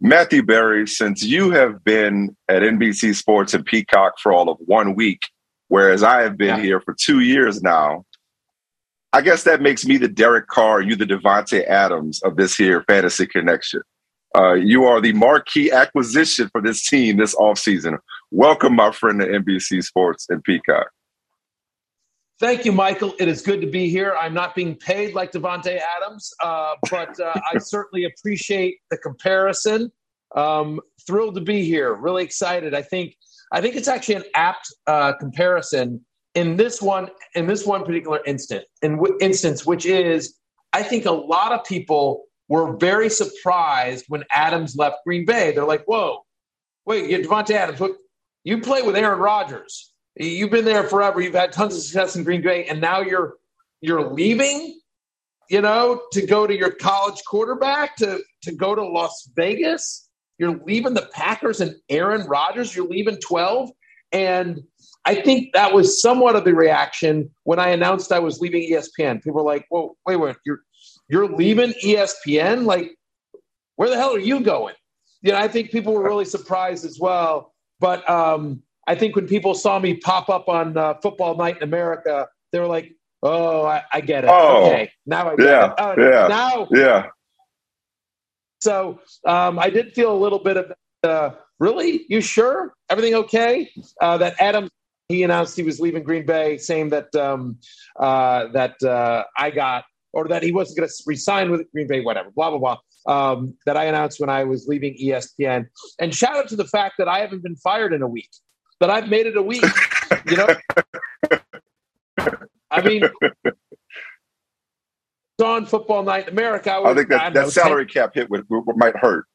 Matthew Berry, since you have been at NBC Sports and Peacock for all of one week, whereas I have been Yeah. here for two years now, I guess that makes me the Derek Carr, you the Davante Adams of this here fantasy connection. Uh, you are the marquee acquisition for this team this offseason. Welcome, my friend, to NBC Sports and Peacock. Thank you, Michael. It is good to be here. I'm not being paid like Davante Adams, uh, but uh, I certainly appreciate the comparison. Um, thrilled to be here. Really excited. I think I think it's actually an apt uh, comparison in this one in this one particular instant in w- instance, which is I think a lot of people were very surprised when Adams left Green Bay. They're like, "Whoa, wait, you Davante Adams, what, you play with Aaron Rodgers." You've been there forever. You've had tons of success in Green Bay, and now you're you're leaving. You know, to go to your college quarterback to to go to Las Vegas. You're leaving the Packers and Aaron Rodgers. You're leaving twelve, and I think that was somewhat of the reaction when I announced I was leaving ESPN. People were like, "Whoa, wait, wait, you're you're leaving ESPN? Like, where the hell are you going?" You know, I think people were really surprised as well. But um, I think when people saw me pop up on uh, Football Night in America, they were like, "Oh, I, I get it. Oh, okay, now I get yeah, it. Oh, yeah. Now, Yeah. so um, I did feel a little bit of, uh, really? You sure? Everything okay? Uh, that Adam, he announced he was leaving Green Bay, saying that um, uh, that uh, I got, or that he wasn't going to resign with Green Bay, whatever, blah, blah, blah. Um, that I announced when I was leaving ESPN. And shout out to the fact that I haven't been fired in a week, that I've made it a week. you know? I mean, it's on Football Night in America. I, I think that, don't that know, 10 salary cap hit would, would, might hurt.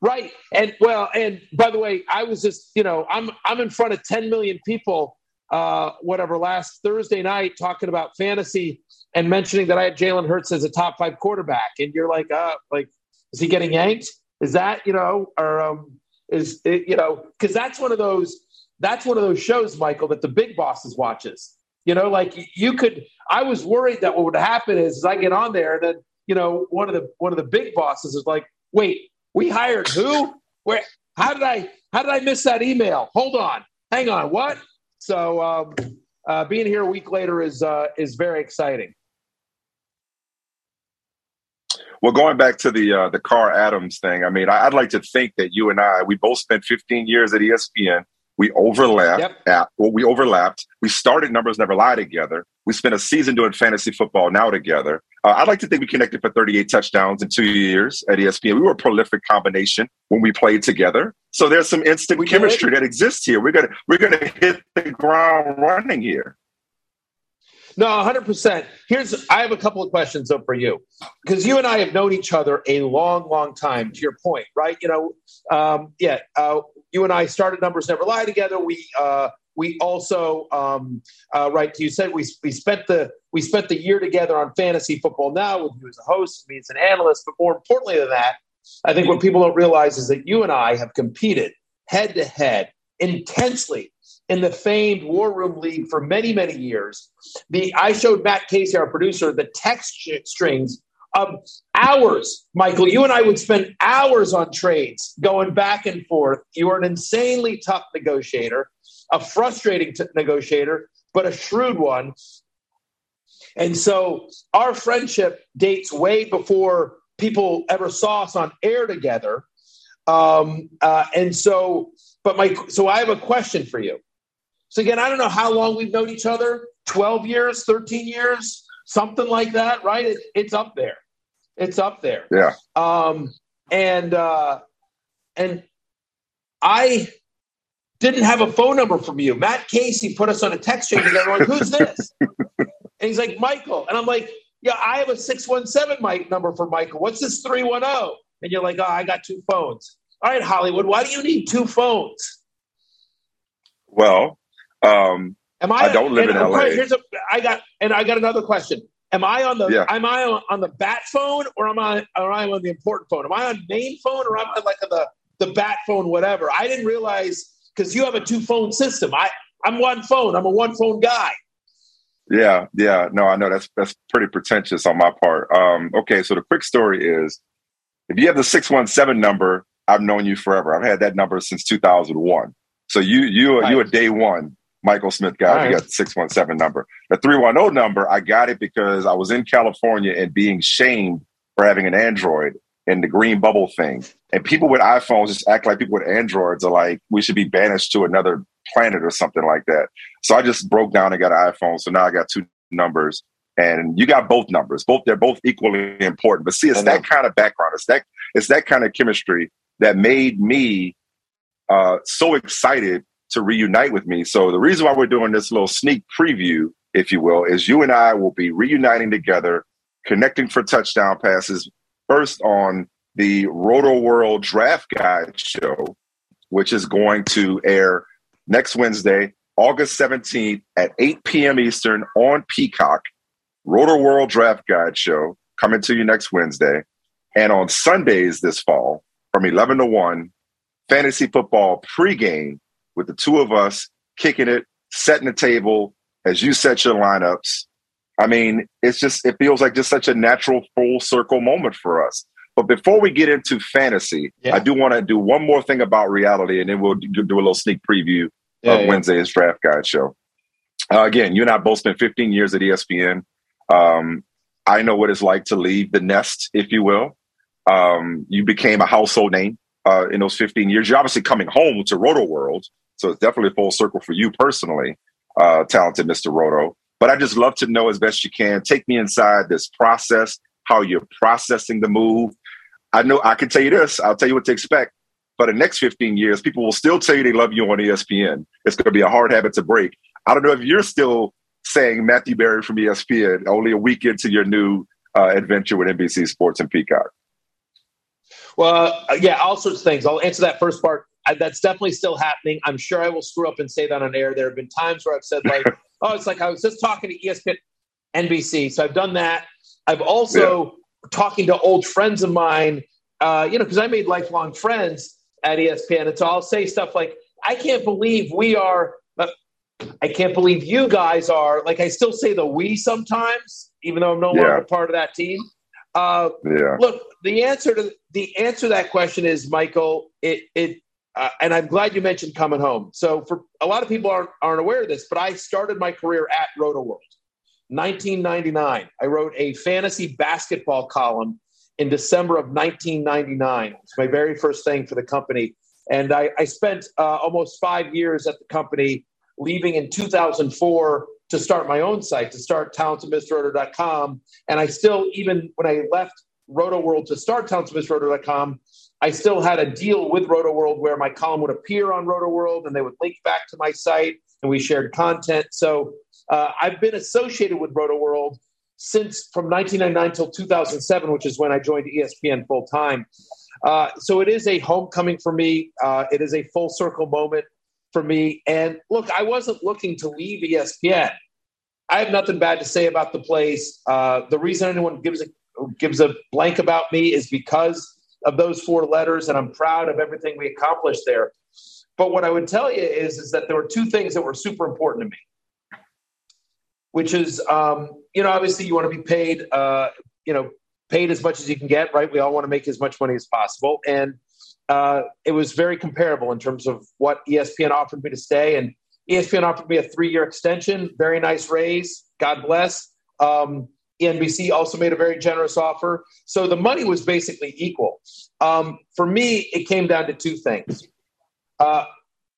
Right. And well, and by the way, I was just, you know, I'm I'm in front of 10 million people, uh, whatever, last Thursday night talking about fantasy and mentioning that I had Jalen Hurts as a top five quarterback. And you're like, uh, like, is he getting yanked? Is that, you know, or um is it, you know, because that's one of those that's one of those shows, Michael, that the big bosses watches. You know, like you could I was worried that what would happen is, is I get on there and then, you know, one of the one of the big bosses is like, wait, we hired who? Where? How did I? How did I miss that email? Hold on, hang on. What? So um, uh, being here a week later is uh, is very exciting. Well, going back to the uh, the Carr Adams thing, I mean, I, I'd like to think that you and I, we both spent 15 years at ESPN. We overlapped. Yep. At, well, we overlapped. We started Numbers Never Lie together. We spent a season doing fantasy football now together. Uh, I'd like to think we connected for 38 touchdowns in two years at ESPN. We were a prolific combination when we played together. So there's some instant We did. chemistry that exists here. We're gonna we're gonna hit the ground running here. No, 100%. Here's, I have a couple of questions though for you because you and I have known each other a long, long time to your point, right? You know, um, yeah, uh, you and I started Numbers Never Lie together. We, uh, we also, um, uh, right, you said we, we spent the, we spent the year together on fantasy football now with you as a host, me as an analyst, but more importantly than that, I think what people don't realize is that you and I have competed head to head intensely in the famed War Room League for many, many years. The I showed Matt Casey, our producer, the text strings of hours. Michael, you and I would spend hours on trades going back and forth. You are an insanely tough negotiator, a frustrating t- negotiator, but a shrewd one. And so our friendship dates way before people ever saw us on air together. Um, uh, and so, but my, so I have a question for you. So again, I don't know how long we've known each other 12 years, 13 years, something like that, right? It, it's up there. It's up there. Yeah. Um, and, uh, and I didn't have a phone number from you. Matt Casey put us on a text chain together. I'm like, who's this? and he's like, Michael. And I'm like, yeah, I have a 617 Mike number for Michael. What's this 310? and you're like, oh, I got two phones. All right, Hollywood, why do you need two phones? Well, um, Am I, I don't live in LA. Here's a, I got, and I got another question. Am I on the Yeah. am I on, on the bat phone or am I or am I on the important phone? Am I on main phone or am I like on the the bat phone, whatever? I didn't realize because you have a two phone system. I I'm one phone. I'm a one phone guy. Yeah, yeah. No, I know that's that's pretty pretentious on my part. Um, okay, so the quick story is if you have the 617 number, I've known you forever. I've had that number since 2001. So you you are you a day one Michael Smith guy. All You got the 617 number. The 310 number, I got it because I was in California and being shamed for having an Android and the green bubble thing. And people with iPhones just act like people with Androids are like we should be banished to another planet or something like that. So I just broke down and got an iPhone. So now I got two numbers. And you got both numbers. Both they're both equally important. But see, it's that kind of background. It's that it's that kind of chemistry that made me uh, so excited to reunite with me. So the reason why we're doing this little sneak preview, if you will, is you and I will be reuniting together, connecting for touchdown passes. First on the Rotoworld Draft Guide show, which is going to air next Wednesday, August 17th at 8 p.m. Eastern on Peacock. Rotoworld Draft Guide show coming to you next Wednesday. And on Sundays this fall from 11 to 1, fantasy football pregame with the two of us kicking it, setting the table as you set your lineups. I mean, it's just, it feels like just such a natural full circle moment for us. But before we get into fantasy, Yeah. I do want to do one more thing about reality, and then we'll do a little sneak preview Yeah, of yeah. Wednesday's draft guide show. Uh, again, you and I both spent 15 years at ESPN. Um, I know what it's like to leave the nest, if you will. Um, you became a household name uh, in those 15 years. You're obviously coming home to Rotoworld, so it's definitely a full circle for you personally, uh, talented Mr. Roto. But I just love to know as best you can. Take me inside this process, how you're processing the move. I know I can tell you this. I'll tell you what to expect. For the next 15 years, people will still tell you they love you on ESPN. It's going to be a hard habit to break. I don't know if you're still saying Matthew Berry from ESPN only a week into your new uh, adventure with NBC Sports and Peacock. Well, uh, yeah, all sorts of things. I'll answer that first part. I, that's definitely still happening. I'm sure I will screw up and say that on air. There have been times where I've said like, "Oh, it's like I was just talking to ESPN, NBC." So I've done that. I've also talking to old friends of mine. Uh, you know, because I made lifelong friends at ESPN, and so I'll say stuff like, "I can't believe we are." Uh, I can't believe you guys are. Like I still say the we sometimes, even though I'm no Yeah. longer part of that team. Uh, Yeah. Look, the answer to the answer to that question is Michael. It it uh, and I'm glad you mentioned coming home. So for a lot of people aren't aren't aware of this, but I started my career at Rotoworld, 1999. I wrote a fantasy basketball column in December of 1999. It's my very first thing for the company, and I, I spent uh, almost five years at the company, leaving in 2004 to start my own site, to start talentedmrroto.com. And I still, even when I left Rotoworld to start talentedmrroto.com, I still had a deal with Rotoworld where my column would appear on Rotoworld and they would link back to my site and we shared content. So uh, I've been associated with Rotoworld since from 1999 till 2007, which is when I joined ESPN full time. Uh, so it is a homecoming for me. Uh, it is a full circle moment for me. And look, I wasn't looking to leave ESPN. I have nothing bad to say about the place. Uh, the reason anyone gives a gives a blank about me is because of those four letters, and I'm proud of everything we accomplished there. But what I would tell you is, is that there were two things that were super important to me, which is, um, you know, obviously you want to be paid, uh, you know, paid as much as you can get, right? We all want to make as much money as possible, and uh, it was very comparable in terms of what ESPN offered me to stay, and ESPN offered me a three-year extension, very nice raise. God bless. Um, NBC also made a very generous offer. So the money was basically equal. Um, for me, it came down to two things uh,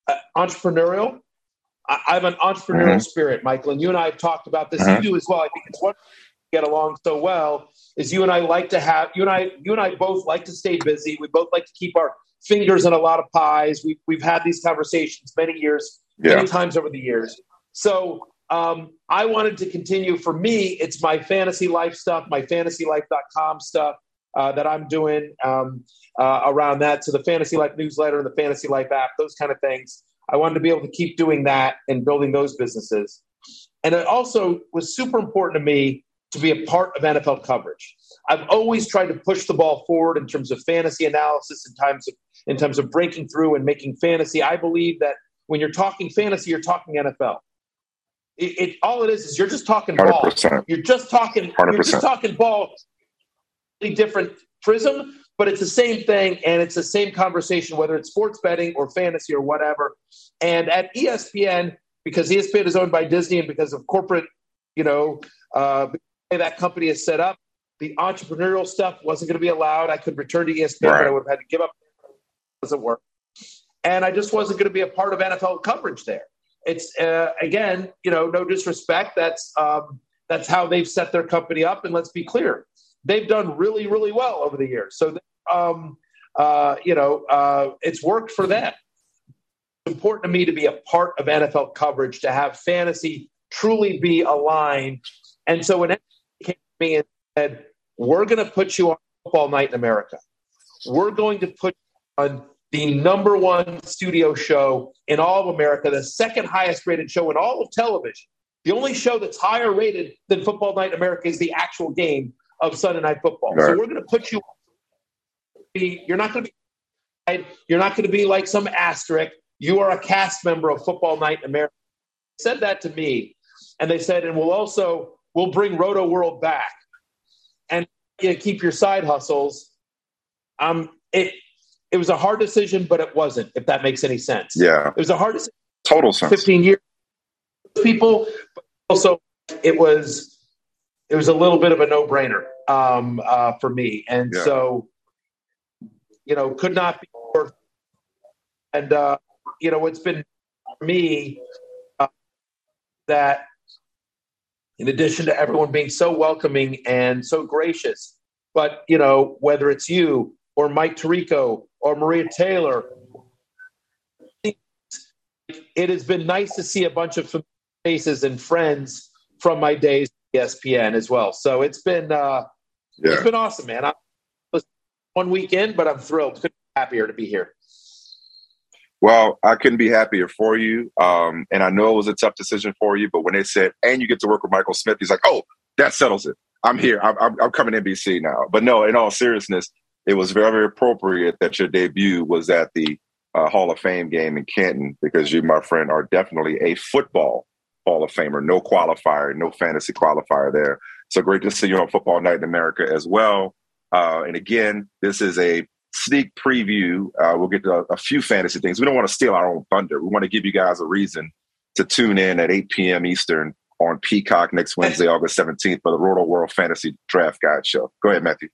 uh, entrepreneurial. I, I have an entrepreneurial Mhm. spirit, Michael, and you and I have talked about this. Mhm. You do as well. I think it's what get along so well is you and I like to have you and I you and I both like to stay busy. We both like to keep our fingers in a lot of pies. We, we've had these conversations many years, Yeah. many times over the years. So um, I wanted to continue. For me, it's my fantasy life stuff, my fantasylife.com stuff. uh, that I'm doing um, uh, around that. So the Fantasy Life newsletter and the Fantasy Life app, those kind of things. I wanted to be able to keep doing that and building those businesses. And it also was super important to me to be a part of NFL coverage. I've always tried to push the ball forward in terms of fantasy analysis, in terms of in terms of breaking through and making fantasy. I believe that when you're talking fantasy, you're talking NFL. It, it all it is is you're just talking ball. 100%. You're just talking. you are just talking ball. Different prism, but it's the same thing, and it's the same conversation, whether it's sports betting or fantasy or whatever. And at ESPN, because ESPN is owned by Disney, and because of corporate, you know, uh, that company is set up, the entrepreneurial stuff wasn't going to be allowed. I could return to ESPN, right. but I would have had to give up. It doesn't work, and I just wasn't going to be a part of NFL coverage there it's uh, again, you know, no disrespect. That's um, that's how they've set their company up. And let's be clear, they've done really, really well over the years. So, um, uh, you know, uh, it's worked for them. It's important to me to be a part of NFL coverage, to have fantasy truly be aligned. And so when it came to me and said, "We're going to put you on Football Night in America. We're going to put on the number one studio show in all of America, the second highest rated show in all of television. The only show that's higher rated than Football Night in America is the actual game of Sunday Night Football. Right. So we're going to put you. You're not going to be. You're not going to be like some asterisk. You are a cast member of Football Night in America. They said that to me, and they said, and we'll also we'll bring Rotoworld back, and you know, keep your side hustles. Um, it it was a hard decision, but it wasn't, if that makes any sense. Yeah. It was a hard decision. Total sense. 15 years people, but also it was it was a little bit of a no-brainer um, uh, for me. And yeah. so, you know, could not be more. And, uh, you know, it's been for me uh, that in addition to everyone being so welcoming and so gracious, but, you know, whether it's you or Mike Tirico or Maria Taylor. It has been nice to see a bunch of faces and friends from my days at ESPN as well. So it's been uh, yeah. it's been awesome, man. I was one weekend, but I'm thrilled. Couldn't be happier to be here. Well, I couldn't be happier for you. Um, and I know it was a tough decision for you, but when they said, and you get to work with Michael Smith, he's like, oh, that settles it. I'm here. I'm, I'm, I'm coming to NBC now. But no, in all seriousness, it was very, very appropriate that your debut was at the uh, Hall of Fame game in Canton because you, my friend, are definitely a football Hall of Famer. No qualifier, no fantasy qualifier there. So great to see you on Football Night in America as well. Uh, and again, this is a sneak preview. Uh, we'll get to a, a, few fantasy things. We don't want to steal our own thunder. We want to give you guys a reason to tune in at 8 p.m. Eastern on Peacock next Wednesday, August 17th for the Rotoworld Fantasy Draft Guide Show. Go ahead, Matthew.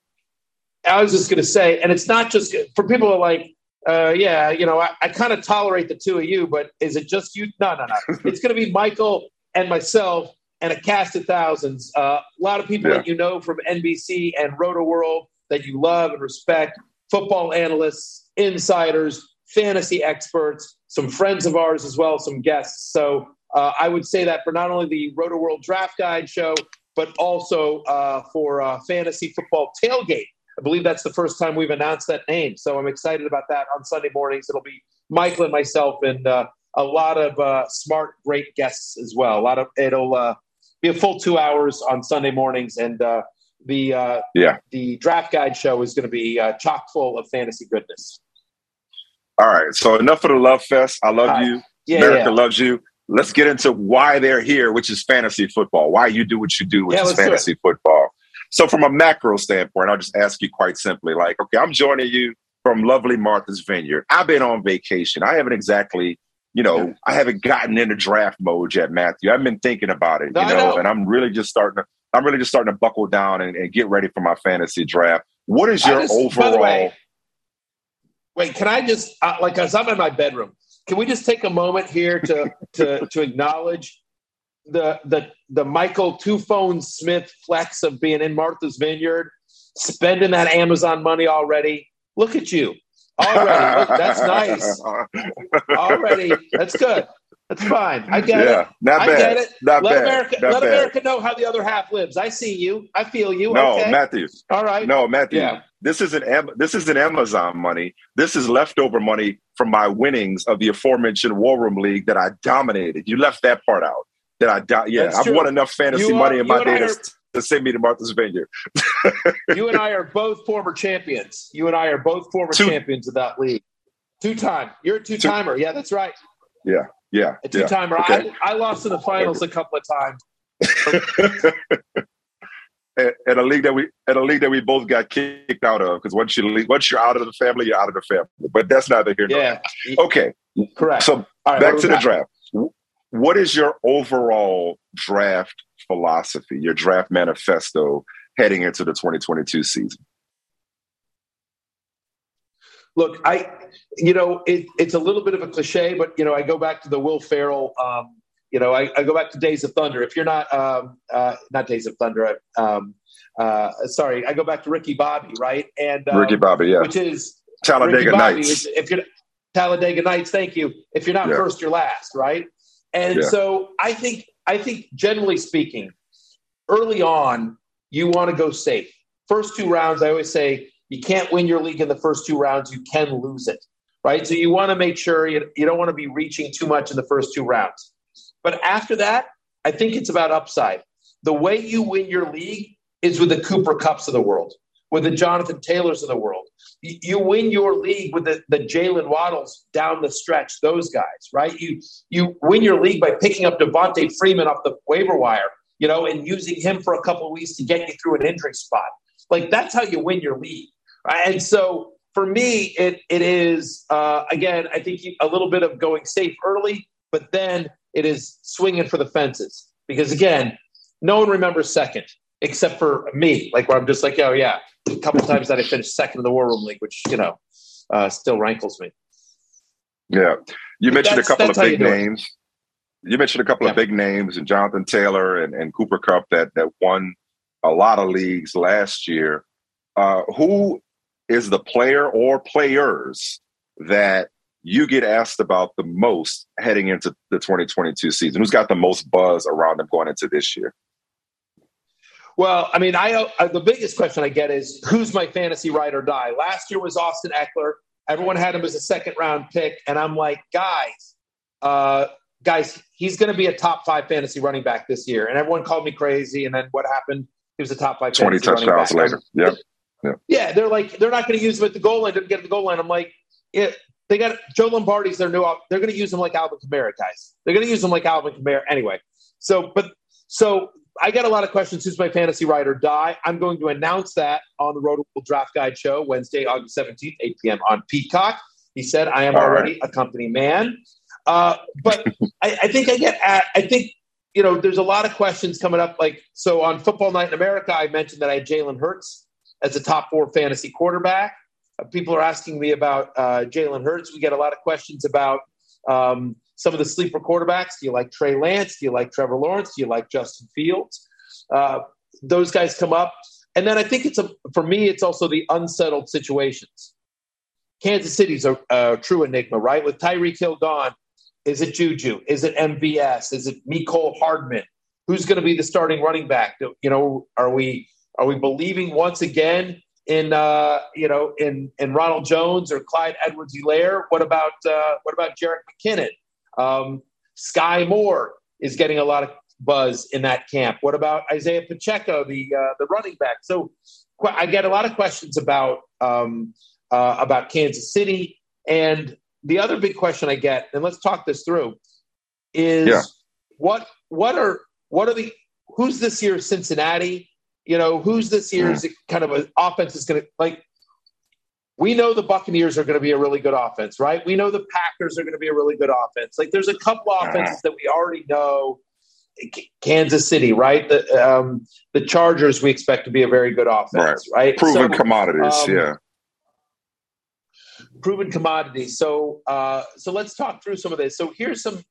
I was just going to say, and it's not just for people who are like, uh, yeah, you know, I, I kind of tolerate the two of you, but is it just you? No, no, no. it's going to be Michael and myself and a cast of thousands. Uh, a lot of people yeah. that you know from NBC and Rotoworld that you love and respect, football analysts, insiders, fantasy experts, some friends of ours as well, some guests. So uh, I would say that for not only the Rotoworld Draft Guide show, but also uh, for uh, Fantasy Football Tailgate I believe that's the first time we've announced that name. So I'm excited about that on Sunday mornings. It'll be Michael and myself and uh, a lot of uh, smart, great guests as well. A lot of it'll uh, be a full two hours on Sunday mornings, and uh, the uh, yeah the draft guide show is going to be uh, chock full of fantasy goodness. All right, so enough of the love fest. I love you. Yeah, America yeah. loves you. Let's get into why they're here, which is fantasy football. Why you do what you do, which yeah, is fantasy football. So, from a macro standpoint, I'll just ask you quite simply like, okay, I'm joining you from lovely Martha's Vineyard. I've been on vacation. I haven't exactly, you know, I haven't gotten into draft mode yet, Matthew. I've been thinking about it, you know, know, and I'm really just starting to, I'm really just starting to buckle down and, and get ready for my fantasy draft. What is your just, overall? Way, wait, can I just, uh, like, as I'm in my bedroom, can we just take a moment here to, to, to acknowledge the the the Michael Two Phone Smith flex of being in Martha's Vineyard, spending that Amazon money already. Look at you already. Look, that's nice. already, that's good. That's fine. I get yeah, it. not I bad. get it. Not let bad. America not let bad. America know how the other half lives. I see you. I feel you. No, okay. Matthew. All right. No, Matthew. Yeah. This isn't this isn't Amazon money. This is leftover money from my winnings of the aforementioned War Room League that I dominated. You left that part out. That I do- yeah, That's I've true. won enough fantasy are- money in my day are- to, to send me to Martha's Vineyard. you and I are both former champions. You and I are both former Two- champions of that league. Two time. You're a two timer. Yeah, that's right. Yeah, yeah, A two yeah. timer. Okay. I, I lost in the finals a couple of times. at, at a league that we at a league that we both got kicked out of because once you leave, once you're out of the family, you're out of the family. But that's neither here nor Yeah. there. Okay, Correct. so All back to the draft. What is your overall draft philosophy, your draft manifesto heading into the 2022 season? Look, I, you know, it, it's a little bit of a cliche, but you know, I go back to the Will Ferrell. Um, you know, I, I go back to Days of Thunder. If you're not, um, uh, not Days of Thunder. Um, uh, sorry, I go back to Ricky Bobby, right? And um, Ricky Bobby, yeah, which is Talladega Ricky Nights. is- if you're Talladega Nights, thank you. If you're not Yeah. first, you're last, right? And Yeah. so I think I think generally speaking, early on, you want to go safe. First two rounds, I always say you can't win your league in the first two rounds. You can lose it, right? So you want to make sure you, you don't want to be reaching too much in the first two rounds. But after that, I think it's about upside. The way you win your league is with the Cooper Kupps of the world, with the Jonathan Taylors of the world. You, win your league with the, the Jalen Waddles down the stretch, those guys, right? You you win your league by picking up Devonta Freeman off the waiver wire, you know, and using him for a couple weeks to get you through an injury spot. Like that's how you win your league. Right? And so for me, it it is uh, again, I think a little bit of going safe early, but then it is swinging for the fences because again, no one remembers second except for me. Like where I'm just like, oh yeah, a couple times that I finished second in the War Room League, which you know uh, still rankles me. Yeah, you mentioned a couple of big it. names. You mentioned a couple Yeah. of big names, and Jonathan Taylor and, and Cooper Kupp that that won a lot of leagues last year. Uh, who is the player or players that you get asked about the most heading into the 2022 season? Who's got the most buzz around them going into this year? Well, I mean, I uh, the biggest question I get is who's my fantasy ride or die? Last year was Austin Ekeler. Everyone had him as a second round pick, and I'm like, guys, uh, guys, he's going to be a top five fantasy running back this year. And everyone called me crazy. And then what happened? He was a top five 20 fantasy running touchdowns later. Yep. Yeah, they're like they're not going to use him at the goal line. Didn't get at the goal line. I'm like, yeah, they got Joe Lombardi's their new. They're going to use him like Alvin Kamara, guys. They're going to use him like Alvin Kamara anyway. So, but so I got a lot of questions. Who's my fantasy ride or die? I'm going to announce that on the Road Draft Guide show Wednesday, August 17th, 8 p.m. on Peacock. He said, "I am All already a company man." Uh, but I, I think I get. At, I think you know, there's a lot of questions coming up. Like so on Football Night in America, I mentioned that I had Jalen Hurts as a top four fantasy quarterback. Uh, people are asking me about uh, Jalen Hurts. We get a lot of questions about um, some of the sleeper quarterbacks. Do you like Trey Lance? Do you like Trevor Lawrence? Do you like Justin Fields? Uh, those guys come up. And then I think it's a, for me, it's also the unsettled situations. Kansas City's a, a true enigma, right? With Tyreek Hill gone, is it Juju? Is it MVS? Is it Mecole Hardman? Who's going to be the starting running back? You know, are we are we believing once again in uh, you know in in Ronald Jones or Clyde Edwards-Helaire? What about uh, what about Jerick McKinnon? Um, Sky Moore is getting a lot of buzz in that camp. What about Isaiah Pacheco, the uh, the running back? So I get a lot of questions about um, uh, about Kansas City, and the other big question I get, and let's talk this through, is Yeah. what what are what are the who's this year's Cincinnati? You know, who's this year's kind of an offense is going to like. We know the Buccaneers are going to be a really good offense, right? We know the Packers are going to be a really good offense. Like, there's a couple offenses that we already know. Kansas City, right? The um, the Chargers we expect to be a very good offense, right? Proven So, commodities. um, yeah. proven commodities. So, uh, so let's talk through some of this. So here's some.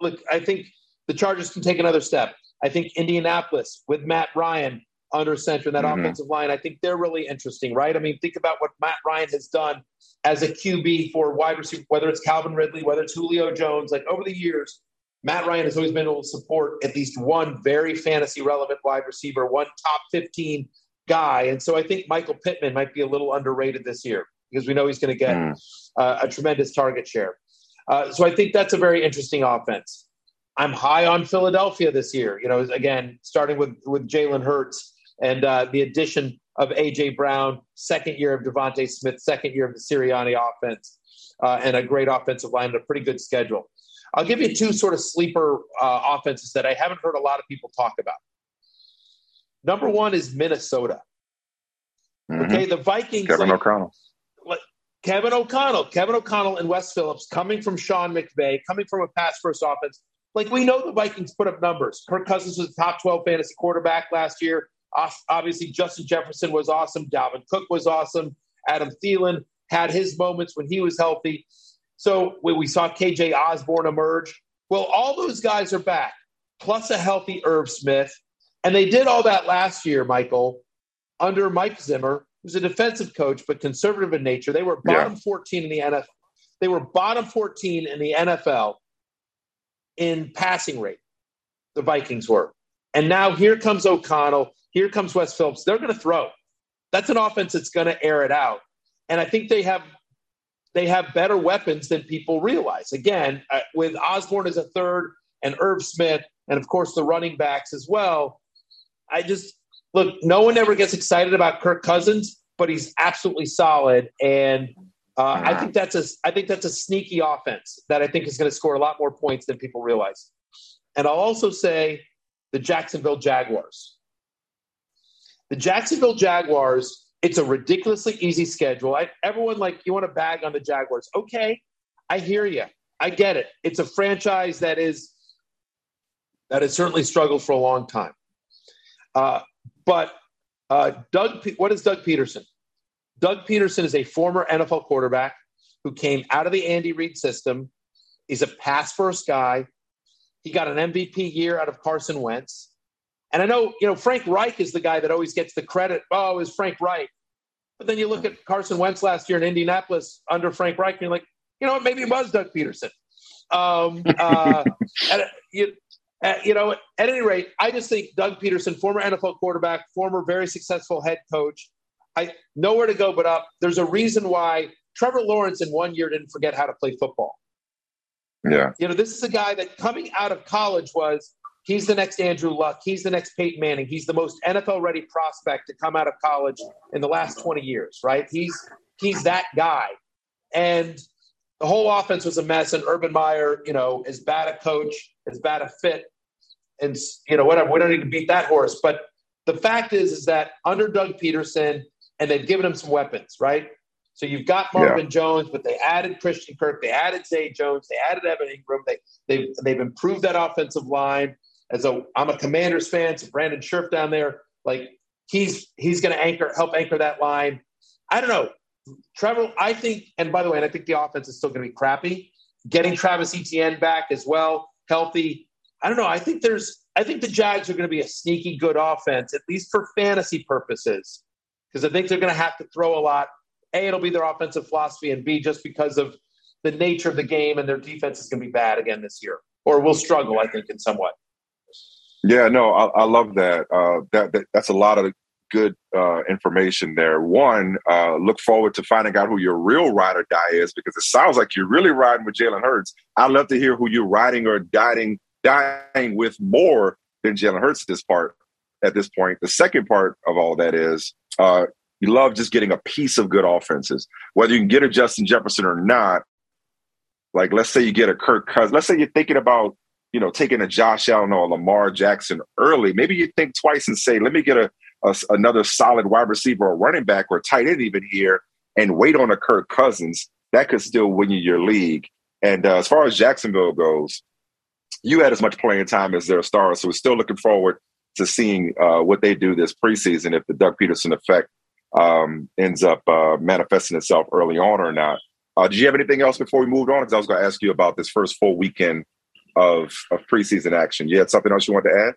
Look, I think the Chargers can take another step. I think Indianapolis with Matt Ryan under center in that Mhm. offensive line. I think they're really interesting, right? I mean, think about what Matt Ryan has done as a QB for wide receiver, whether it's Calvin Ridley, whether it's Julio Jones. Like over the years, Matt Ryan has always been able to support at least one very fantasy relevant wide receiver, one top 15 guy. And so I think Michael Pittman might be a little underrated this year because we know he's going to get mm. uh, a tremendous target share. Uh, so I think that's a very interesting offense. I'm high on Philadelphia this year. You know, again, starting with with Jalen Hurts and uh, the addition of AJ Brown, second year of DeVonta Smith, second year of the Sirianni offense, uh, and a great offensive line and a pretty good schedule. I'll give you two sort of sleeper uh, offenses that I haven't heard a lot of people talk about. Number one is Minnesota. Mm-hmm. Okay, the Vikings. Kevin like, O'Connell. Kevin O'Connell, Kevin O'Connell and Wes Phillips coming from Sean McVay, coming from a pass first offense. Like we know the Vikings put up numbers. Kirk Cousins was the top 12 fantasy quarterback last year. Obviously, Justin Jefferson was awesome. Dalvin Cook was awesome. Adam Thielen had his moments when he was healthy. So when we saw KJ Osborn emerge, well, all those guys are back, plus a healthy Irv Smith. And they did all that last year, Michael, under Mike Zimmer, who's a defensive coach, but conservative in nature. They were bottom yeah. 14 in the NFL. They were bottom 14 in the NFL in passing rate. The Vikings were. And now here comes O'Connell. Here comes Wes Phillips. They're going to throw. That's an offense that's going to air it out. And I think they have they have better weapons than people realize. Again, uh, with Osborn as a third and Irv Smith, and of course the running backs as well. I just look, no one ever gets excited about Kirk Cousins, but he's absolutely solid. And uh, I think that's a I think that's a sneaky offense that I think is going to score a lot more points than people realize. And I'll also say the Jacksonville Jaguars. The Jacksonville Jaguars, it's a ridiculously easy schedule. I, everyone like you want to bag on the Jaguars. Okay, I hear you. I get it. It's a franchise that is that has certainly struggled for a long time. Uh, but uh, Doug, what is Doug Pederson? Doug Pederson is a former NFL quarterback who came out of the Andy Reid system. He's a pass first guy. He got an MVP year out of Carson Wentz. And I know, you know, Frank Reich is the guy that always gets the credit. Oh, is Frank Reich? But then you look at Carson Wentz last year in Indianapolis under Frank Reich, and you're like, you know? Maybe it was Doug Pederson. Um, uh, and, you, uh, you know, at any rate, I just think Doug Pederson, former NFL quarterback, former very successful head coach, I nowhere to go but up. There's a reason why Trevor Lawrence in one year didn't forget how to play football. Yeah. You know, this is a guy that coming out of college was he's the next Andrew Luck, he's the next Peyton Manning, he's the most NFL ready prospect to come out of college in the last 20 years, right? He's he's that guy. And the whole offense was a mess, and Urban Meyer, you know, is bad a coach, is bad a fit, and you know whatever. We don't need to beat that horse, but the fact is, is that under Doug Pederson, and they've given him some weapons, right? So you've got Marvin yeah. Jones, but they added Christian Kirk, they added Zay Jones, they added Evan Engram, they they've they've improved that offensive line. As a I'm a Commanders fan, so Brandon Scherff down there, like he's he's going to anchor help anchor that line. I don't know, Trevor. I think, and by the way, and I think the offense is still going to be crappy. Getting Travis Etienne back as well, healthy. I don't know. I think there's. I think the Jags are going to be a sneaky good offense, at least for fantasy purposes because I think they're going to have to throw a lot. A, it'll be their offensive philosophy, and B, just because of the nature of the game and their defense is going to be bad again this year, or will struggle, I think, in somewhat. Yeah, no, I, I love that. Uh, that, that. That's a lot of good uh, information there. One, uh, look forward to finding out who your real ride or die is because it sounds like you're really riding with Jalen Hurts. I'd love to hear who you're riding or dying, dying with more than Jalen Hurts at this part at this point. The second part of all that is uh, you love just getting a piece of good offenses, whether you can get a Justin Jefferson or not. Like, let's say you get a Kirk Cousins. Let's say you're thinking about, you know, taking a Josh Allen or Lamar Jackson early. Maybe you think twice and say, let me get a, a another solid wide receiver or running back or tight end even here and wait on a Kirk Cousins. That could still win you your league. And uh, as far as Jacksonville goes, you had as much playing time as their stars, so we're still looking forward to seeing uh, what they do this preseason if the Doug Pederson effect um, ends up uh, manifesting itself early on or not. Uh, did you have anything else before we moved on? Because I was going to ask you about this first full weekend of, of preseason action. You had something else you wanted to add?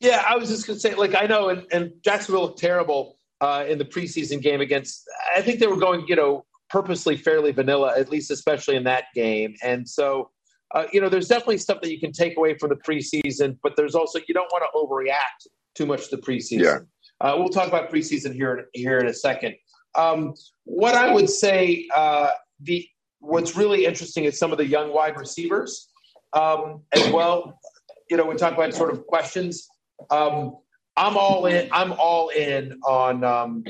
Yeah, I was just going to say, like, I know, and, and Jacksonville looked terrible uh, in the preseason game against, I think they were going, you know, purposely fairly vanilla, at least especially in that game. And so uh, you know, there's definitely stuff that you can take away from the preseason, but there's also you don't want to overreact too much to the preseason. Yeah. Uh, we'll talk about preseason here here in a second. Um, what I would say, uh, the what's really interesting is some of the young wide receivers as well. You know, we talk about sort of questions. Um, I'm all in. I'm all in on um,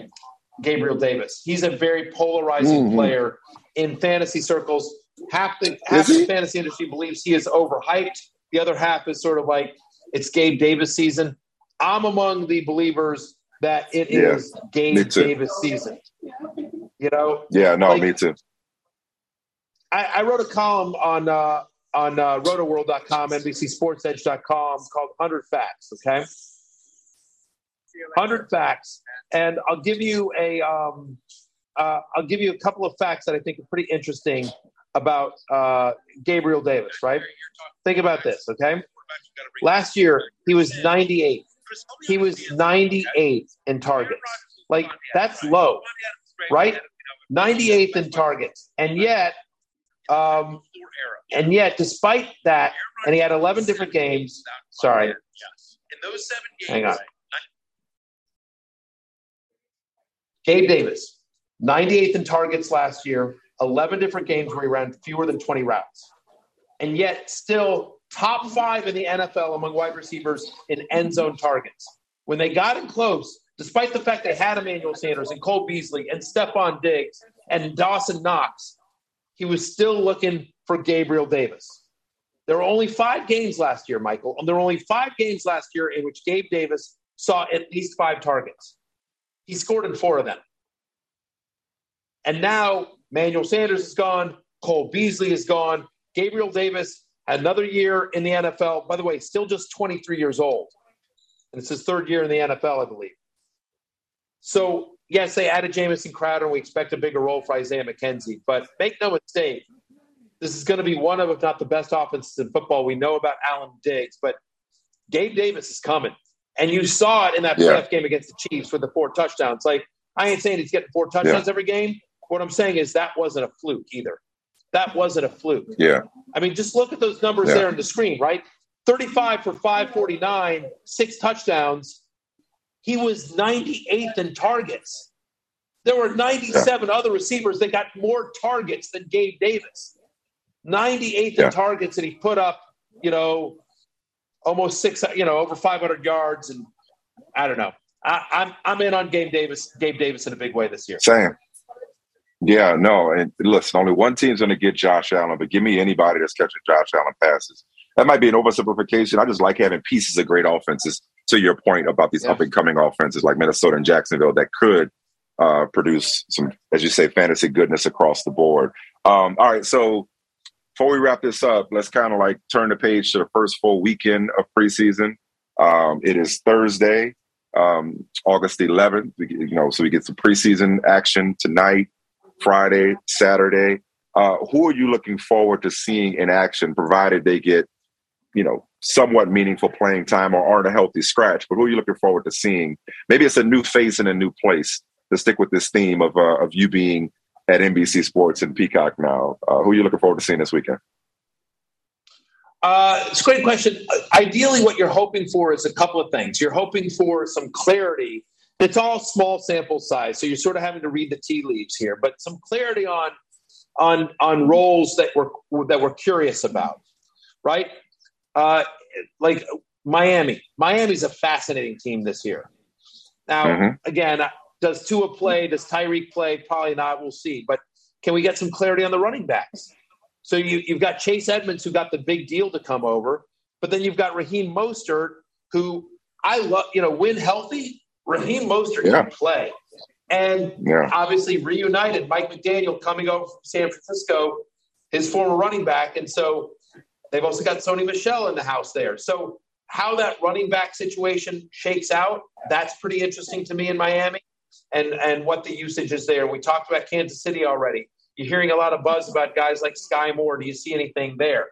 Gabriel Davis. He's a very polarizing mm-hmm. player in fantasy circles. Half the half the fantasy industry believes he is overhyped. The other half is sort of like it's Gabe Davis season. I'm among the believers that it yeah, is Gabe Davis season. You know? Yeah, no, like, me too. I, I, wrote a column on uh, on uh, rotoworld.com, NBCSportsEdge.com called 100 Facts, okay? 100 facts. And I'll give you a um, uh, I'll give you a couple of facts that I think are pretty interesting about uh, Gabriel Davis, right? Think about this, okay? Last year, he was 98. He was 98 in targets. Like, that's low, right? 98th in targets. And yet, um, and yet, despite that, and he had 11 different games. Sorry. In those seven games, hang on. Gabe Davis, 98th in targets last year, 11 different games where he ran fewer than 20 routes. And yet, still top five in the NFL among wide receivers in end zone targets. When they got him close, despite the fact they had Emmanuel Sanders and Cole Beasley and Stefon Diggs and Dawson Knox, he was still looking for Gabriel Davis. There were only five games last year, Michael, and there were only five games last year in which Gabe Davis saw at least five targets. He scored in four of them. And now Manuel Sanders is gone. Cole Beasley is gone. Gabriel Davis had another year in the NFL. By the way, still just 23 years old. And it's his third year in the NFL, I believe. So, yes, they added Jamison Crowder, and we expect a bigger role for Isaiah McKenzie. But make no mistake, this is going to be one of, if not the best offenses in football. We know about Allen Diggs, but Gabe Davis is coming. And you saw it in that yeah. playoff game against the Chiefs with the four touchdowns. Like, I ain't saying he's getting four touchdowns yeah. every game. What I'm saying is that wasn't a fluke either. That wasn't a fluke. Yeah. I mean, just look at those numbers yeah. there on the screen, right? 35 for 549, six touchdowns. He was 98th in targets. There were 97 yeah. other receivers that got more targets than Gabe Davis. 98th yeah. in targets, and he put up, you know, almost six, you know, over 500 yards, and I don't know. I, I'm I'm in on Gabe Davis, Gabe Davis in a big way this year. Same. Yeah, no, and listen, only one team's going to get Josh Allen, but give me anybody that's catching Josh Allen passes. That might be an oversimplification. I just like having pieces of great offenses. To your point about these yeah. up and coming offenses like Minnesota and Jacksonville that could uh, produce some, as you say, fantasy goodness across the board. Um, all right, so before we wrap this up, let's kind of like turn the page to the first full weekend of preseason. Um, it is Thursday, um, August 11th. You know, so we get some preseason action tonight, Friday, Saturday. Uh, who are you looking forward to seeing in action, provided they get, you know, somewhat meaningful playing time or aren't a healthy scratch? But who are you looking forward to seeing? Maybe it's a new face in a new place. To stick with this theme of uh, of you being at NBC Sports and Peacock now. Uh, who are you looking forward to seeing this weekend? Uh, it's a great question. Ideally, what you're hoping for is a couple of things. You're hoping for some clarity. It's all small sample size, so you're sort of having to read the tea leaves here, but some clarity on on on roles that we're that we're curious about, right? Uh, like Miami. Miami's a fascinating team this year. Now, mm-hmm. again, does Tua play? Does Tyreek play? Probably not. We'll see. But can we get some clarity on the running backs? So you, you've got Chase Edmonds, who got the big deal to come over, but then you've got Raheem Mostert, who I love. You know, when healthy, Raheem Mostert yeah. can play. And yeah. obviously reunited Mike McDaniel coming over from San Francisco, his former running back, and so they've also got Sony Michel in the house there. So how that running back situation shakes out, that's pretty interesting to me in Miami and and what the usage is there. We talked about Kansas City already. You're hearing a lot of buzz about guys like Sky Moore. Do you see anything there?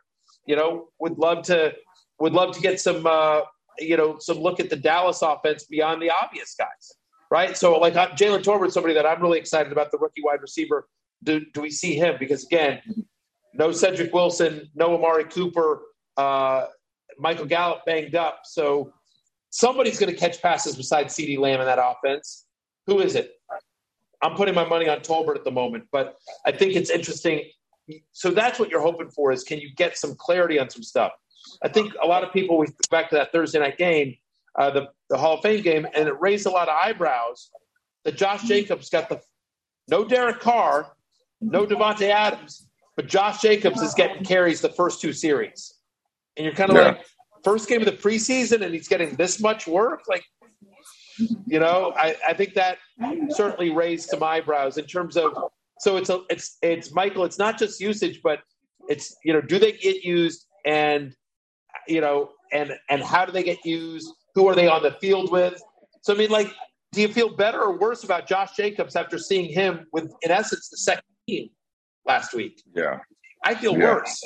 You know, would love to would love to get some uh, you know some look at the Dallas offense beyond the obvious guys, right? So like uh, Jalen Tolbert, somebody that I'm really excited about, the rookie wide receiver. Do, do we see him? Because again, no Cedric Wilson, no Amari Cooper, uh, Michael Gallup banged up. So somebody's going to catch passes besides CeeDee Lamb in that offense. Who is it? I'm putting my money on Tolbert at the moment, but I think it's interesting. So that's what you're hoping for is can you get some clarity on some stuff? I think a lot of people, we back to that Thursday night game, uh, the, the Hall of Fame game, and it raised a lot of eyebrows that Josh Jacobs got the no Derek Carr, no Davante Adams, but Josh Jacobs is getting carries the first two series. And you're kind of yeah. like, first game of the preseason and he's getting this much work? Like, you know, I, I think that certainly raised some eyebrows in terms of so it's a it's it's Michael, it's not just usage, but it's you know, do they get used and you know, and and how do they get used? Who are they on the field with? So I mean, like, do you feel better or worse about Josh Jacobs after seeing him with, in essence, the second team last week? Yeah, I feel yeah. worse.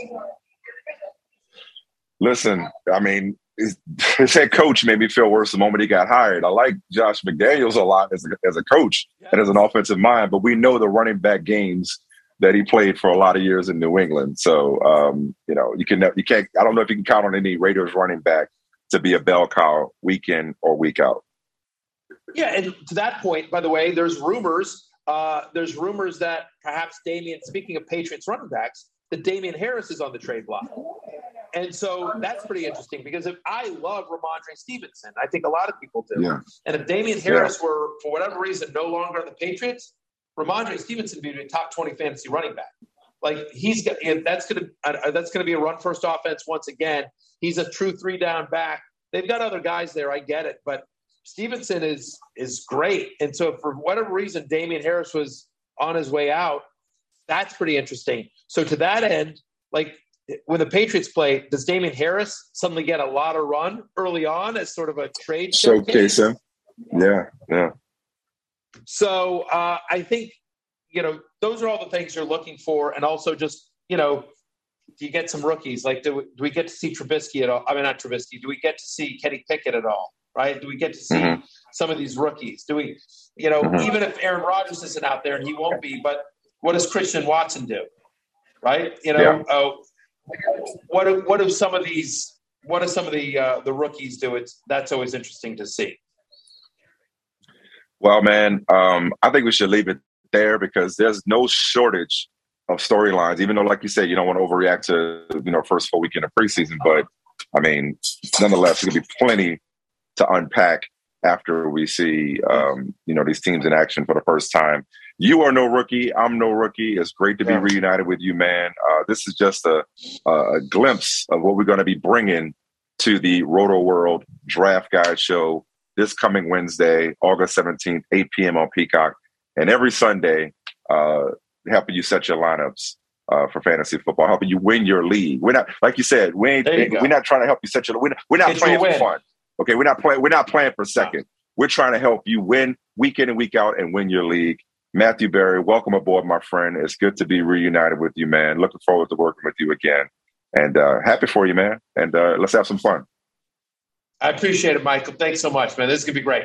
Listen, I mean, his head coach made me feel worse the moment he got hired. I like Josh McDaniels a lot as a, as a coach yeah. and as an offensive mind, but we know the running back games that he played for a lot of years in New England. So um, you know, you can you can't. I don't know if you can count on any Raiders running back to be a bell cow week in or week out. Yeah, and to that point, by the way, there's rumors. Uh, there's rumors that perhaps Damien. Speaking of Patriots running backs, that Damien Harris is on the trade block. And so that's pretty interesting because if I love Rhamondre Stevenson, I think a lot of people do. Yeah. And if Damien Harris yeah. were, for whatever reason, no longer on the Patriots, Rhamondre Stevenson would be a top 20 fantasy running back. Like he's got, that's going to, uh, that's going to be a run first offense once again. He's a true three down back. They've got other guys there. I get it. But Stevenson is, is great. And so for whatever reason, Damien Harris was on his way out. That's pretty interesting. So to that end, like when the Patriots play, does Damien Harris suddenly get a lot of run early on as sort of a trade showcase? Yeah, yeah. So uh, I think you know those are all the things you're looking for, and also just you know, do you get some rookies? Like, do we, do we get to see Trubisky at all? I mean, not Trubisky. Do we get to see Kenny Pickett at all? Right? Do we get to see mm-hmm. some of these rookies? Do we, you know, mm-hmm. even if Aaron Rodgers isn't out there and he won't be, but what does Christian Watson do? Right? You know, yeah. uh, what do, what do some of these what do some of the uh, the rookies do? It's that's always interesting to see. Well, man, um, I think we should leave it there because there's no shortage of storylines. Even though, like you said, you don't want to overreact to you know first full weekend of preseason, but I mean, nonetheless, there's gonna be plenty to unpack after we see um, you know these teams in action for the first time. You are no rookie. I'm no rookie. It's great to be yeah. reunited with you, man. Uh, this is just a, a glimpse of what we're going to be bringing to the Rotoworld Draft Guide Show this coming Wednesday, August 17th, 8 p.m. on Peacock, and every Sunday, uh, helping you set your lineups uh, for fantasy football, helping you win your league. We're not, like you said, we ain't, you we're not trying to help you set your. We're not, we're not playing for fun. Okay, we're not playing. We're not playing for second. We're trying to help you win week in and week out and win your league. Matthew Berry, welcome aboard, my friend. It's good to be reunited with you, man. Looking forward to working with you again. And uh, happy for you, man. And uh, let's have some fun. I appreciate it, Michael. Thanks so much, man. This is going to be great.